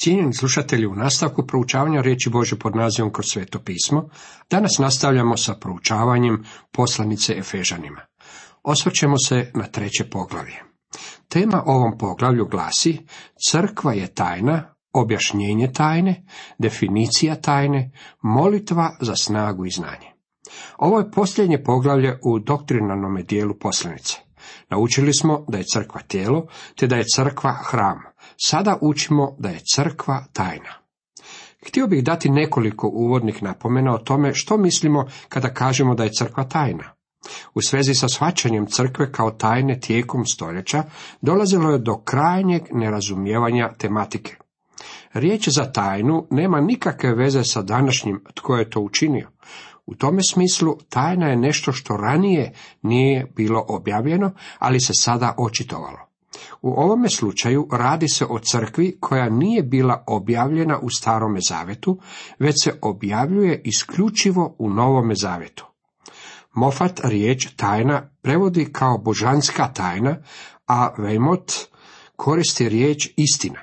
Cijenjeni slušatelji, u nastavku proučavanja riječi Bože pod nazivom kroz sveto pismo, danas nastavljamo sa proučavanjem poslanice Efežanima. Osvrćemo se na treće poglavlje. Tema ovom poglavlju glasi Crkva je tajna, objašnjenje tajne, definicija tajne, molitva za snagu i znanje. Ovo je posljednje poglavlje u doktrinalnom dijelu poslanice. Naučili smo da je crkva tijelo, te da je crkva hram. Sada učimo da je crkva tajna. Htio bih dati nekoliko uvodnih napomena o tome što mislimo kada kažemo da je crkva tajna. U svezi sa shvaćanjem crkve kao tajne tijekom stoljeća dolazilo je do krajnjeg nerazumijevanja tematike. Riječ za tajnu nema nikakve veze sa današnjim tko je to učinio. U tome smislu tajna je nešto što ranije nije bilo objavljeno, ali se sada očitovalo. U ovome slučaju radi se o crkvi koja nije bila objavljena u starome zavetu, već se objavljuje isključivo u novome zavetu. Mofat riječ tajna prevodi kao božanska tajna, a Vejmot koristi riječ istina.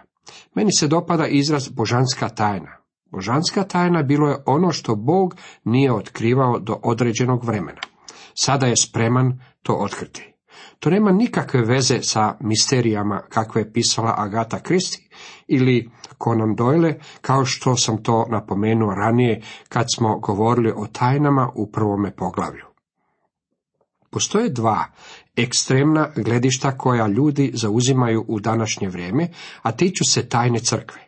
Meni se dopada izraz božanska tajna. Božanska tajna bilo je ono što Bog nije otkrivao do određenog vremena. Sada je spreman to otkriti. To nema nikakve veze sa misterijama kakve je pisala Agata Kristi ili Conan Doyle, kao što sam to napomenuo ranije kad smo govorili o tajnama u prvome poglavlju. Postoje dva ekstremna gledišta koja ljudi zauzimaju u današnje vrijeme, a tiču se tajne crkve.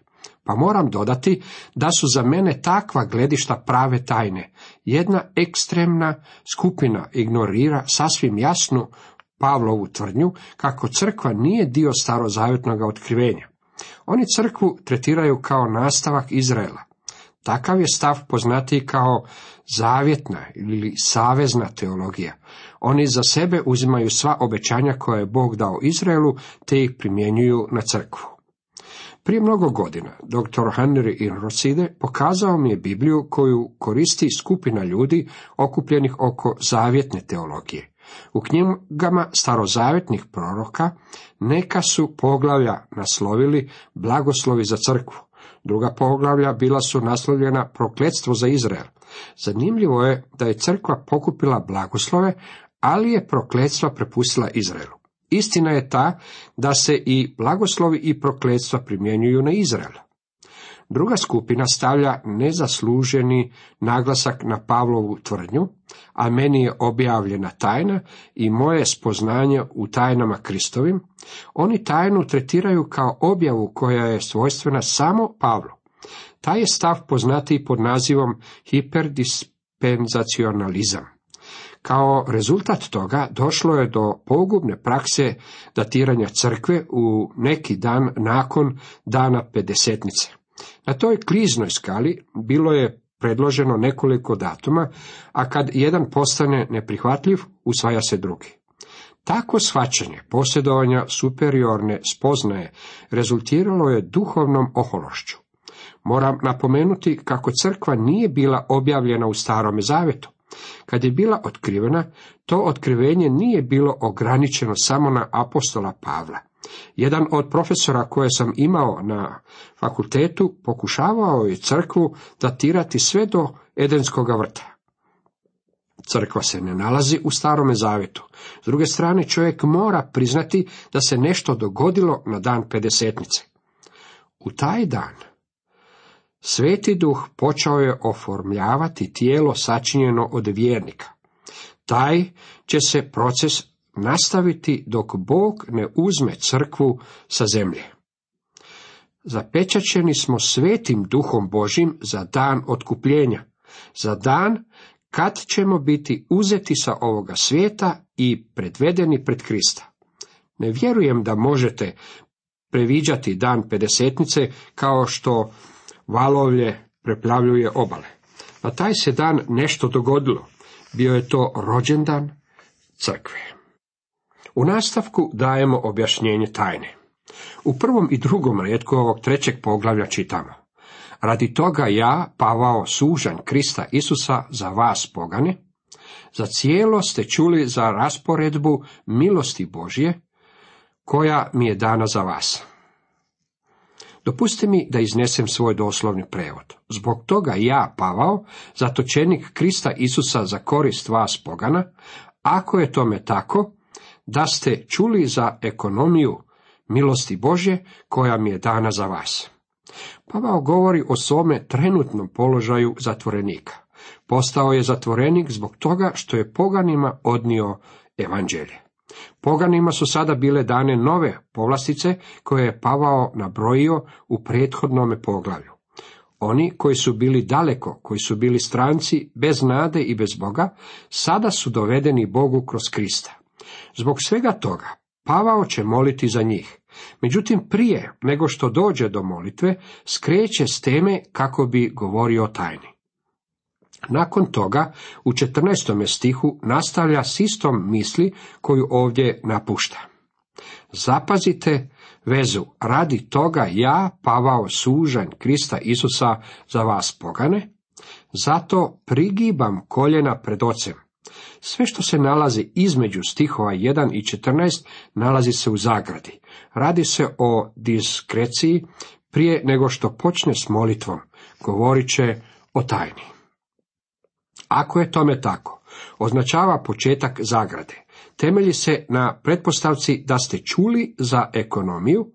Pa moram dodati da su za mene takva gledišta prave tajne. Jedna ekstremna skupina ignorira sasvim jasnu Pavlovu tvrdnju kako crkva nije dio starozavjetnog otkrivenja. Oni crkvu tretiraju kao nastavak Izraela. Takav je stav poznatiji kao zavjetna ili savezna teologija. Oni za sebe uzimaju sva obećanja koje je Bog dao Izraelu, te ih primjenjuju na crkvu. Prije mnogo godina dr. Henry Iroside pokazao mi je Bibliju koju koristi skupina ljudi okupljenih oko zavjetne teologije. U knjigama starozavjetnih proroka neka su poglavlja naslovili blagoslovi za crkvu, druga poglavlja bila su naslovljena prokletstvo za Izrael. Zanimljivo je da je crkva pokupila blagoslove, ali je prokletstva prepustila Izraelu. Istina je ta da se i blagoslovi i prokletstva primjenjuju na Izrael. Druga skupina stavlja nezasluženi naglasak na Pavlovu tvrdnju, a meni je objavljena tajna i moje spoznanje u tajnama Kristovim, oni tajnu tretiraju kao objavu koja je svojstvena samo Pavlu. Taj je stav poznatiji pod nazivom hiperdispenzacionalizam. Kao rezultat toga došlo je do pogubne prakse datiranja crkve u neki dan nakon dana pedesetnice. Na toj kliznoj skali bilo je predloženo nekoliko datuma, a kad jedan postane neprihvatljiv, usvaja se drugi. Tako shvaćanje posjedovanja superiorne spoznaje rezultiralo je duhovnom ohološću. Moram napomenuti kako crkva nije bila objavljena u starome zavetu. Kad je bila otkrivena, to otkrivenje nije bilo ograničeno samo na apostola Pavla. Jedan od profesora koje sam imao na fakultetu pokušavao je crkvu datirati sve do Edenskoga vrta. Crkva se ne nalazi u starome zavjetu. S druge strane, čovjek mora priznati da se nešto dogodilo na dan pedesetnice. U taj dan Sveti duh počeo je oformljavati tijelo sačinjeno od vjernika. Taj će se proces nastaviti dok Bog ne uzme crkvu sa zemlje. Zapečaćeni smo svetim duhom Božim za dan otkupljenja, za dan kad ćemo biti uzeti sa ovoga svijeta i predvedeni pred Krista. Ne vjerujem da možete previđati dan pedesetnice kao što valovlje preplavljuje obale. Na taj se dan nešto dogodilo. Bio je to rođendan crkve. U nastavku dajemo objašnjenje tajne. U prvom i drugom redku ovog trećeg poglavlja čitamo. Radi toga ja, Pavao, sužan Krista Isusa za vas pogane, za cijelo ste čuli za rasporedbu milosti Božje, koja mi je dana za vas. Dopustite mi da iznesem svoj doslovni prevod. Zbog toga ja, Pavao, zatočenik Krista Isusa za korist vas pogana, ako je tome tako, da ste čuli za ekonomiju milosti Božje koja mi je dana za vas. Pavao govori o svome trenutnom položaju zatvorenika. Postao je zatvorenik zbog toga što je poganima odnio evanđelje. Poganima su sada bile dane nove povlastice koje je Pavao nabrojio u prethodnome poglavlju. Oni koji su bili daleko, koji su bili stranci bez nade i bez Boga, sada su dovedeni Bogu kroz Krista. Zbog svega toga, Pavao će moliti za njih. Međutim, prije nego što dođe do molitve, skreće s teme kako bi govorio o tajni. Nakon toga, u 14. stihu nastavlja s istom misli koju ovdje napušta. Zapazite vezu, radi toga ja, Pavao sužanj Krista Isusa za vas pogane, zato prigibam koljena pred ocem. Sve što se nalazi između stihova 1 i 14 nalazi se u zagradi. Radi se o diskreciji prije nego što počne s molitvom. Govorit će o tajni. Ako je tome tako, označava početak zagrade. Temelji se na pretpostavci da ste čuli za ekonomiju,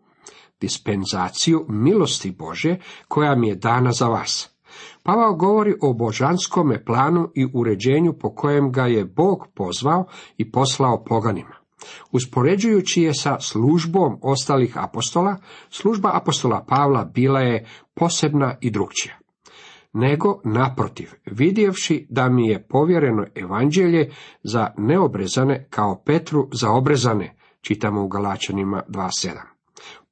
dispenzaciju milosti Bože koja mi je dana za vas. Pavao govori o božanskome planu i uređenju po kojem ga je Bog pozvao i poslao poganima. Uspoređujući je sa službom ostalih apostola, služba apostola Pavla bila je posebna i drugčija nego naprotiv, vidjevši da mi je povjereno evanđelje za neobrezane kao Petru za obrezane, čitamo u Galačanima 2.7.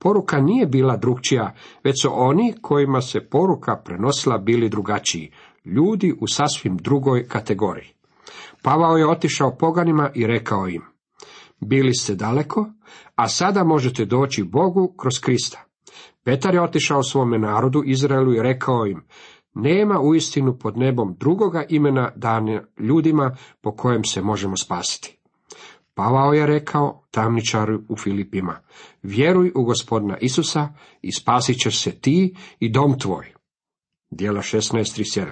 Poruka nije bila drugčija, već su oni kojima se poruka prenosila bili drugačiji, ljudi u sasvim drugoj kategoriji. Pavao je otišao poganima i rekao im, bili ste daleko, a sada možete doći Bogu kroz Krista. Petar je otišao svome narodu Izraelu i rekao im, nema uistinu pod nebom drugoga imena dane ljudima po kojem se možemo spasiti. Pavao je rekao tamničaru u Filipima, vjeruj u gospodina Isusa i spasit ćeš se ti i dom tvoj. Dijela 16.37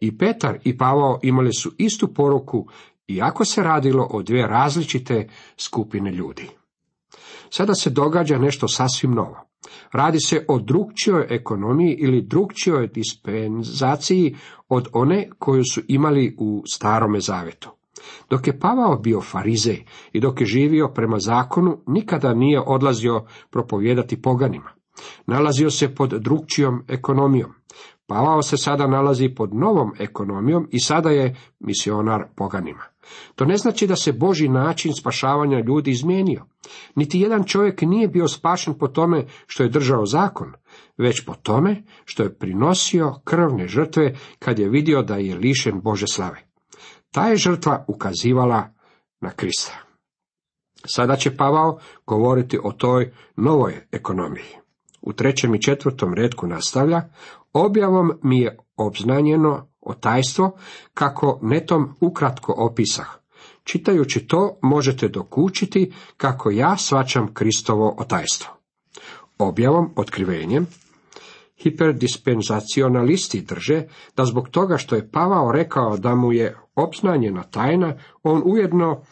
I Petar i Pavao imali su istu poruku, iako se radilo o dvije različite skupine ljudi. Sada se događa nešto sasvim novo. Radi se o drugčijoj ekonomiji ili drugčijoj dispenzaciji od one koju su imali u starome zavetu. Dok je Pavao bio farizej i dok je živio prema zakonu, nikada nije odlazio propovijedati poganima. Nalazio se pod drugčijom ekonomijom. Pavao se sada nalazi pod novom ekonomijom i sada je misionar poganima. To ne znači da se Boži način spašavanja ljudi izmijenio. Niti jedan čovjek nije bio spašen po tome što je držao zakon, već po tome što je prinosio krvne žrtve kad je vidio da je lišen Bože slave. Ta je žrtva ukazivala na Krista. Sada će Pavao govoriti o toj novoj ekonomiji. U trećem i četvrtom redku nastavlja, objavom mi je obznanjeno otajstvo, kako netom ukratko opisah. Čitajući to možete dokučiti kako ja svačam Kristovo otajstvo. Objavom, otkrivenjem, hiperdispenzacionalisti drže da zbog toga što je Pavao rekao da mu je obznanjena tajna, on ujedno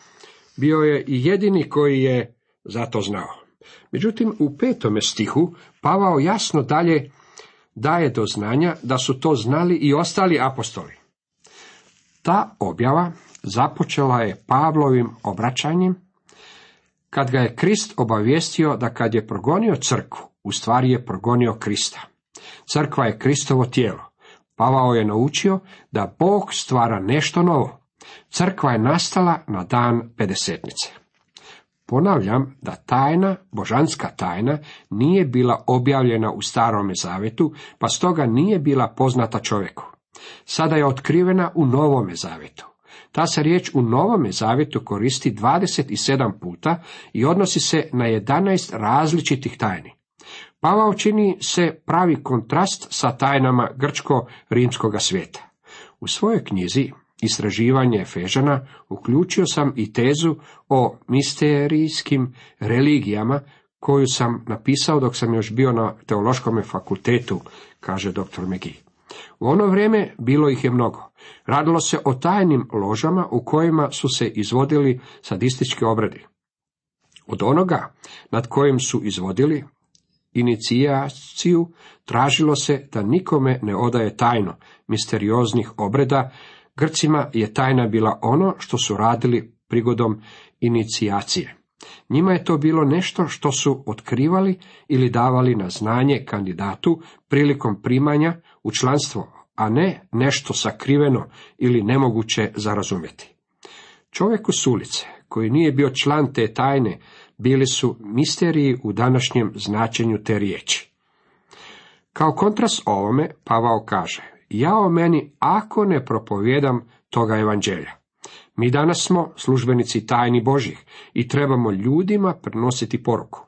bio je i jedini koji je za to znao. Međutim, u petome stihu Pavao jasno dalje daje do znanja da su to znali i ostali apostoli. Ta objava započela je Pavlovim obraćanjem, kad ga je Krist obavijestio da kad je progonio crkvu, u stvari je progonio Krista. Crkva je Kristovo tijelo. Pavao je naučio da Bog stvara nešto novo. Crkva je nastala na dan pedesetnice. Ponavljam da tajna, božanska tajna, nije bila objavljena u starome zavetu, pa stoga nije bila poznata čovjeku. Sada je otkrivena u novome zavetu. Ta se riječ u novome zavjetu koristi 27 puta i odnosi se na 11 različitih tajni. Pavao čini se pravi kontrast sa tajnama grčko-rimskog svijeta. U svojoj knjizi Istraživanje Efežana uključio sam i tezu o misterijskim religijama koju sam napisao dok sam još bio na teološkom fakultetu, kaže dr. Megi. U ono vrijeme bilo ih je mnogo. Radilo se o tajnim ložama u kojima su se izvodili sadistički obradi. Od onoga nad kojim su izvodili inicijaciju tražilo se da nikome ne odaje tajno misterioznih obreda, Grcima je tajna bila ono što su radili prigodom inicijacije. Njima je to bilo nešto što su otkrivali ili davali na znanje kandidatu prilikom primanja u članstvo, a ne nešto sakriveno ili nemoguće za razumjeti. Čovjeku s ulice, koji nije bio član te tajne, bili su misteriji u današnjem značenju te riječi. Kao kontrast ovome, Pavao kaže, ja o meni ako ne propovjedam toga evanđelja. Mi danas smo službenici tajni Božih i trebamo ljudima prenositi poruku.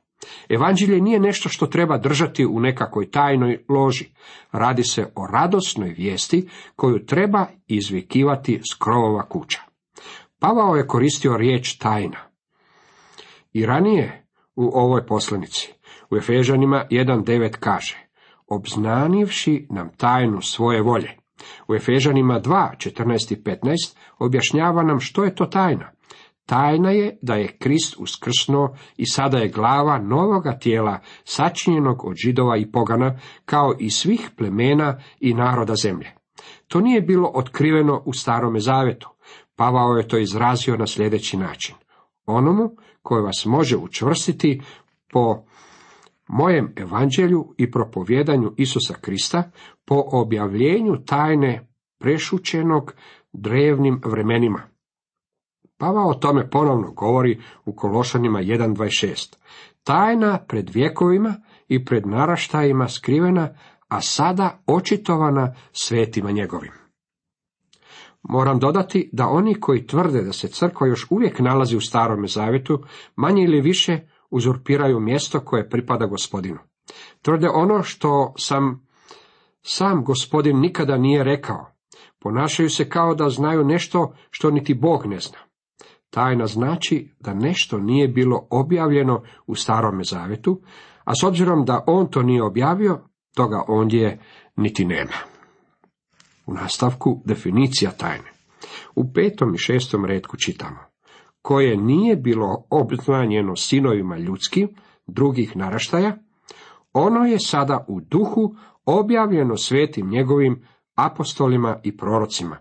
Evanđelje nije nešto što treba držati u nekakvoj tajnoj loži. Radi se o radosnoj vijesti koju treba izvikivati s krovova kuća. Pavao je koristio riječ tajna. I ranije u ovoj poslanici, u Efežanima 1.9 kaže, obznanivši nam tajnu svoje volje. U Efežanima 2, 14 i 15 objašnjava nam što je to tajna. Tajna je da je Krist uskrsnuo i sada je glava novoga tijela sačinjenog od židova i pogana, kao i svih plemena i naroda zemlje. To nije bilo otkriveno u starome zavetu. Pavao je to izrazio na sljedeći način. Onomu koji vas može učvrstiti po mojem evanđelju i propovjedanju Isusa Krista, po objavljenju tajne prešućenog drevnim vremenima. Pavao o tome ponovno govori u Kološanima 1.26. Tajna pred vjekovima i pred naraštajima skrivena, a sada očitovana svetima njegovim. Moram dodati da oni koji tvrde da se crkva još uvijek nalazi u starome zavjetu, manje ili više uzurpiraju mjesto koje pripada gospodinu. Tvrde ono što sam sam gospodin nikada nije rekao. Ponašaju se kao da znaju nešto što niti Bog ne zna. Tajna znači da nešto nije bilo objavljeno u starome zavjetu, a s obzirom da on to nije objavio, toga ondje niti nema. U nastavku definicija tajne. U petom i šestom redku čitamo koje nije bilo obznanjeno sinovima ljudskim, drugih naraštaja, ono je sada u duhu objavljeno svetim njegovim apostolima i prorocima,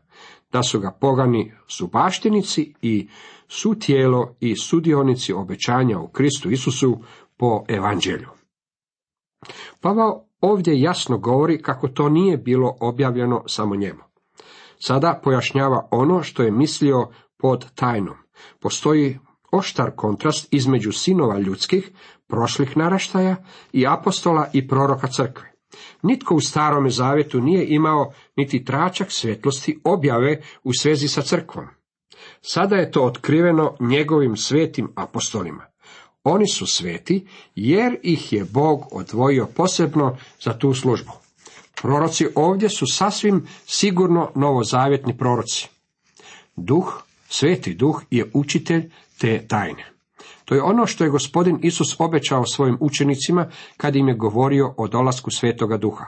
da su ga pogani subaštinici i sutijelo i sudionici obećanja u Kristu Isusu po evanđelju. Pavao ovdje jasno govori kako to nije bilo objavljeno samo njemu. Sada pojašnjava ono što je mislio pod tajnom. Postoji oštar kontrast između sinova ljudskih, prošlih naraštaja i apostola i proroka crkve. Nitko u starome zavjetu nije imao niti tračak svjetlosti objave u svezi sa crkvom. Sada je to otkriveno njegovim svetim apostolima. Oni su sveti jer ih je Bog odvojio posebno za tu službu. Proroci ovdje su sasvim sigurno novozavjetni proroci. Duh Sveti duh je učitelj te tajne. To je ono što je gospodin Isus obećao svojim učenicima kad im je govorio o dolasku svetoga duha.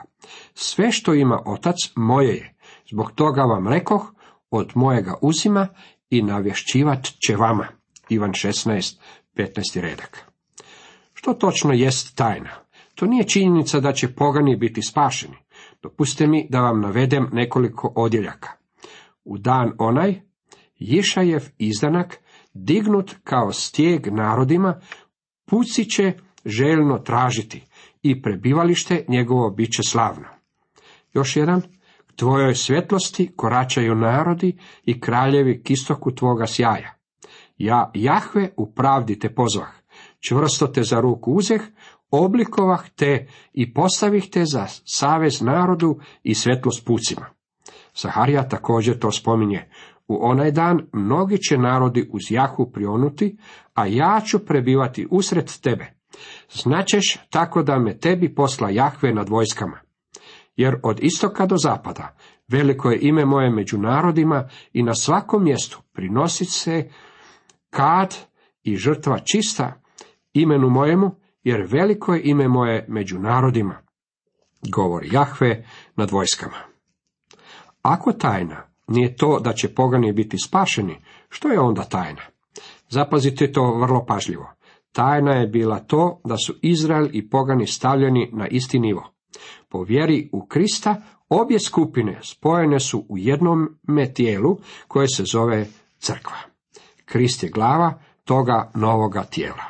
Sve što ima otac moje je, zbog toga vam rekoh, od mojega uzima i navješćivat će vama. Ivan 16, 15. redak. Što točno jest tajna? To nije činjenica da će pogani biti spašeni. Dopustite mi da vam navedem nekoliko odjeljaka. U dan onaj, Jišajev izdanak, dignut kao stijeg narodima, puci će željno tražiti i prebivalište njegovo bit će slavno. Još jedan, tvojoj svjetlosti koračaju narodi i kraljevi k istoku tvoga sjaja. Ja, Jahve, u pravdi te pozvah, čvrsto te za ruku uzeh, oblikovah te i postavih te za savez narodu i svjetlost pucima. Zaharija također to spominje. U onaj dan mnogi će narodi uz jahu prionuti, a ja ću prebivati usred tebe. Značeš tako da me tebi posla Jahve nad vojskama. Jer od istoka do zapada veliko je ime moje među narodima i na svakom mjestu prinosit se kad i žrtva čista imenu mojemu jer veliko je ime moje među narodima, govori Jahve nad vojskama. Ako tajna nije to da će pogani biti spašeni, što je onda tajna? Zapazite to vrlo pažljivo. Tajna je bila to da su Izrael i pogani stavljeni na isti nivo. Po vjeri u Krista obje skupine spojene su u jednome tijelu koje se zove crkva. Krist je glava toga novoga tijela.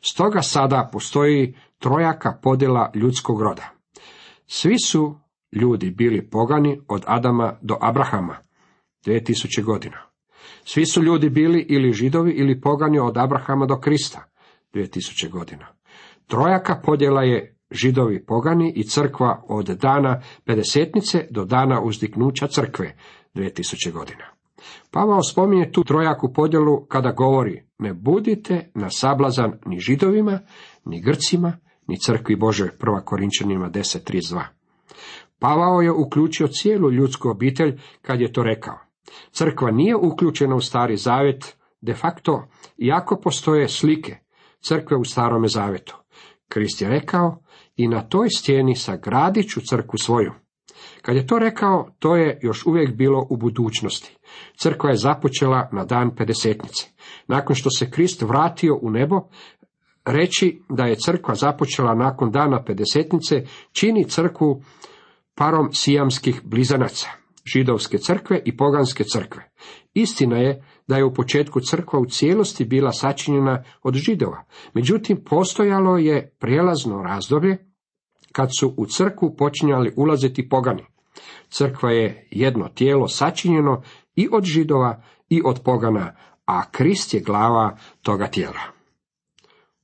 Stoga sada postoji trojaka podjela ljudskog roda. Svi su ljudi bili pogani od Adama do Abrahama, 2000 godina. Svi su ljudi bili ili židovi ili pogani od Abrahama do Krista, 2000 godina. Trojaka podjela je židovi pogani i crkva od dana pedesetnice do dana uzdiknuća crkve, 2000 godina. Pavao spominje tu trojaku podjelu kada govori ne budite na sablazan ni židovima, ni grcima, ni crkvi Bože, prva Korinčanima 10.32. Pavao je uključio cijelu ljudsku obitelj kad je to rekao. Crkva nije uključena u stari zavjet, de facto, iako postoje slike crkve u starome zavetu. Krist je rekao, i na toj stijeni sagradit ću crkvu svoju. Kad je to rekao, to je još uvijek bilo u budućnosti. Crkva je započela na dan pedesetnice. Nakon što se Krist vratio u nebo, reći da je crkva započela nakon dana pedesetnice, čini crkvu parom sijamskih blizanaca, židovske crkve i poganske crkve. Istina je da je u početku crkva u cijelosti bila sačinjena od židova, međutim postojalo je prijelazno razdoblje kad su u crkvu počinjali ulaziti pogani. Crkva je jedno tijelo sačinjeno i od židova i od pogana, a Krist je glava toga tijela.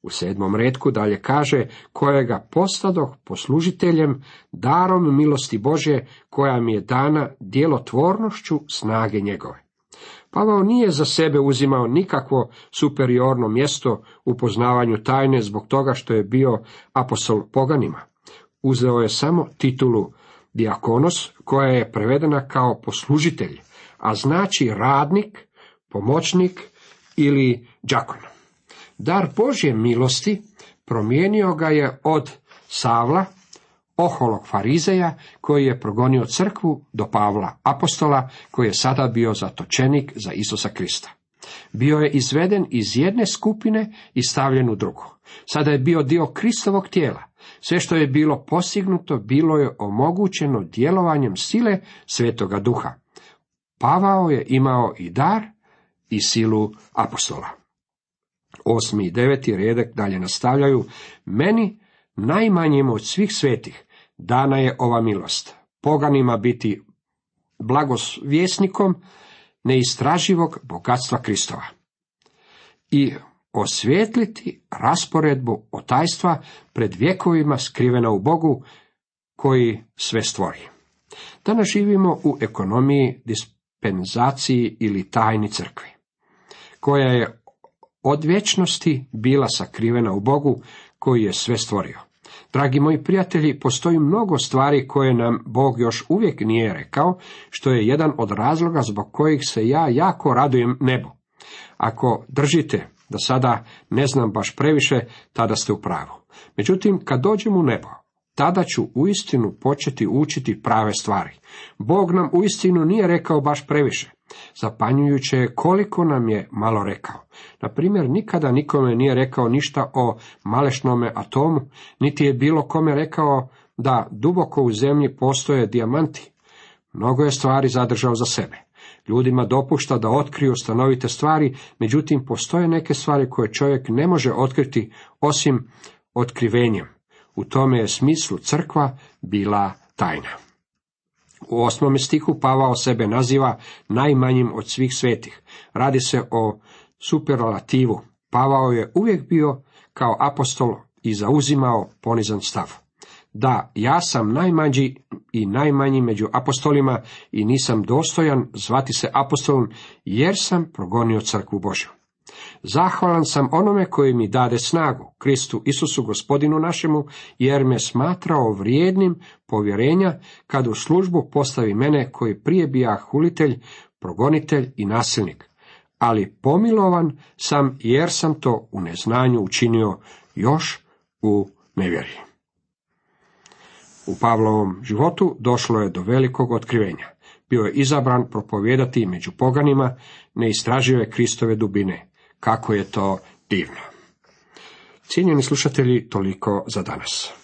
U sedmom redku dalje kaže, kojega postadoh poslužiteljem, darom milosti Bože, koja mi je dana djelotvornošću snage njegove. Pavao nije za sebe uzimao nikakvo superiorno mjesto u poznavanju tajne zbog toga što je bio apostol poganima. Uzeo je samo titulu diakonos, koja je prevedena kao poslužitelj, a znači radnik, pomoćnik ili đakon. Dar Božje milosti promijenio ga je od Savla, oholog farizeja, koji je progonio crkvu, do Pavla, apostola, koji je sada bio zatočenik za Isusa Krista. Bio je izveden iz jedne skupine i stavljen u drugu. Sada je bio dio Kristovog tijela. Sve što je bilo postignuto bilo je omogućeno djelovanjem sile Svetoga Duha. Pavao je imao i dar i silu apostola. Osmi i deveti redek dalje nastavljaju, meni najmanjim od svih svetih dana je ova milost, poganima biti blagosvjesnikom neistraživog bogatstva Kristova i osvijetliti rasporedbu otajstva pred vjekovima skrivena u Bogu koji sve stvori. Danas živimo u ekonomiji dispenzaciji ili tajni crkvi, koja je od vječnosti bila sakrivena u Bogu koji je sve stvorio. Dragi moji prijatelji, postoji mnogo stvari koje nam Bog još uvijek nije rekao, što je jedan od razloga zbog kojih se ja jako radujem nebo. Ako držite da sada ne znam baš previše, tada ste u pravu. Međutim, kad dođem u nebo, tada ću uistinu početi učiti prave stvari. Bog nam uistinu nije rekao baš previše. Zapanjujuće je koliko nam je malo rekao. Na primjer, nikada nikome nije rekao ništa o malešnome atomu, niti je bilo kome rekao da duboko u zemlji postoje dijamanti. Mnogo je stvari zadržao za sebe. Ljudima dopušta da otkriju stanovite stvari, međutim postoje neke stvari koje čovjek ne može otkriti osim otkrivenjem. U tome je smislu crkva bila tajna. U osmome stihu Pavao sebe naziva najmanjim od svih svetih. Radi se o superlativu. Pavao je uvijek bio kao apostol i zauzimao ponizan stav. Da, ja sam najmanji i najmanji među apostolima i nisam dostojan zvati se apostolom jer sam progonio crkvu Božju. Zahvalan sam onome koji mi dade snagu, Kristu Isusu gospodinu našemu, jer me smatrao vrijednim povjerenja kad u službu postavi mene koji prije bija hulitelj, progonitelj i nasilnik. Ali pomilovan sam jer sam to u neznanju učinio još u nevjeri. U Pavlovom životu došlo je do velikog otkrivenja. Bio je izabran propovijedati među poganima, ne istražio je Kristove dubine. Kako je to divno. Cijenjeni slušatelji, toliko za danas.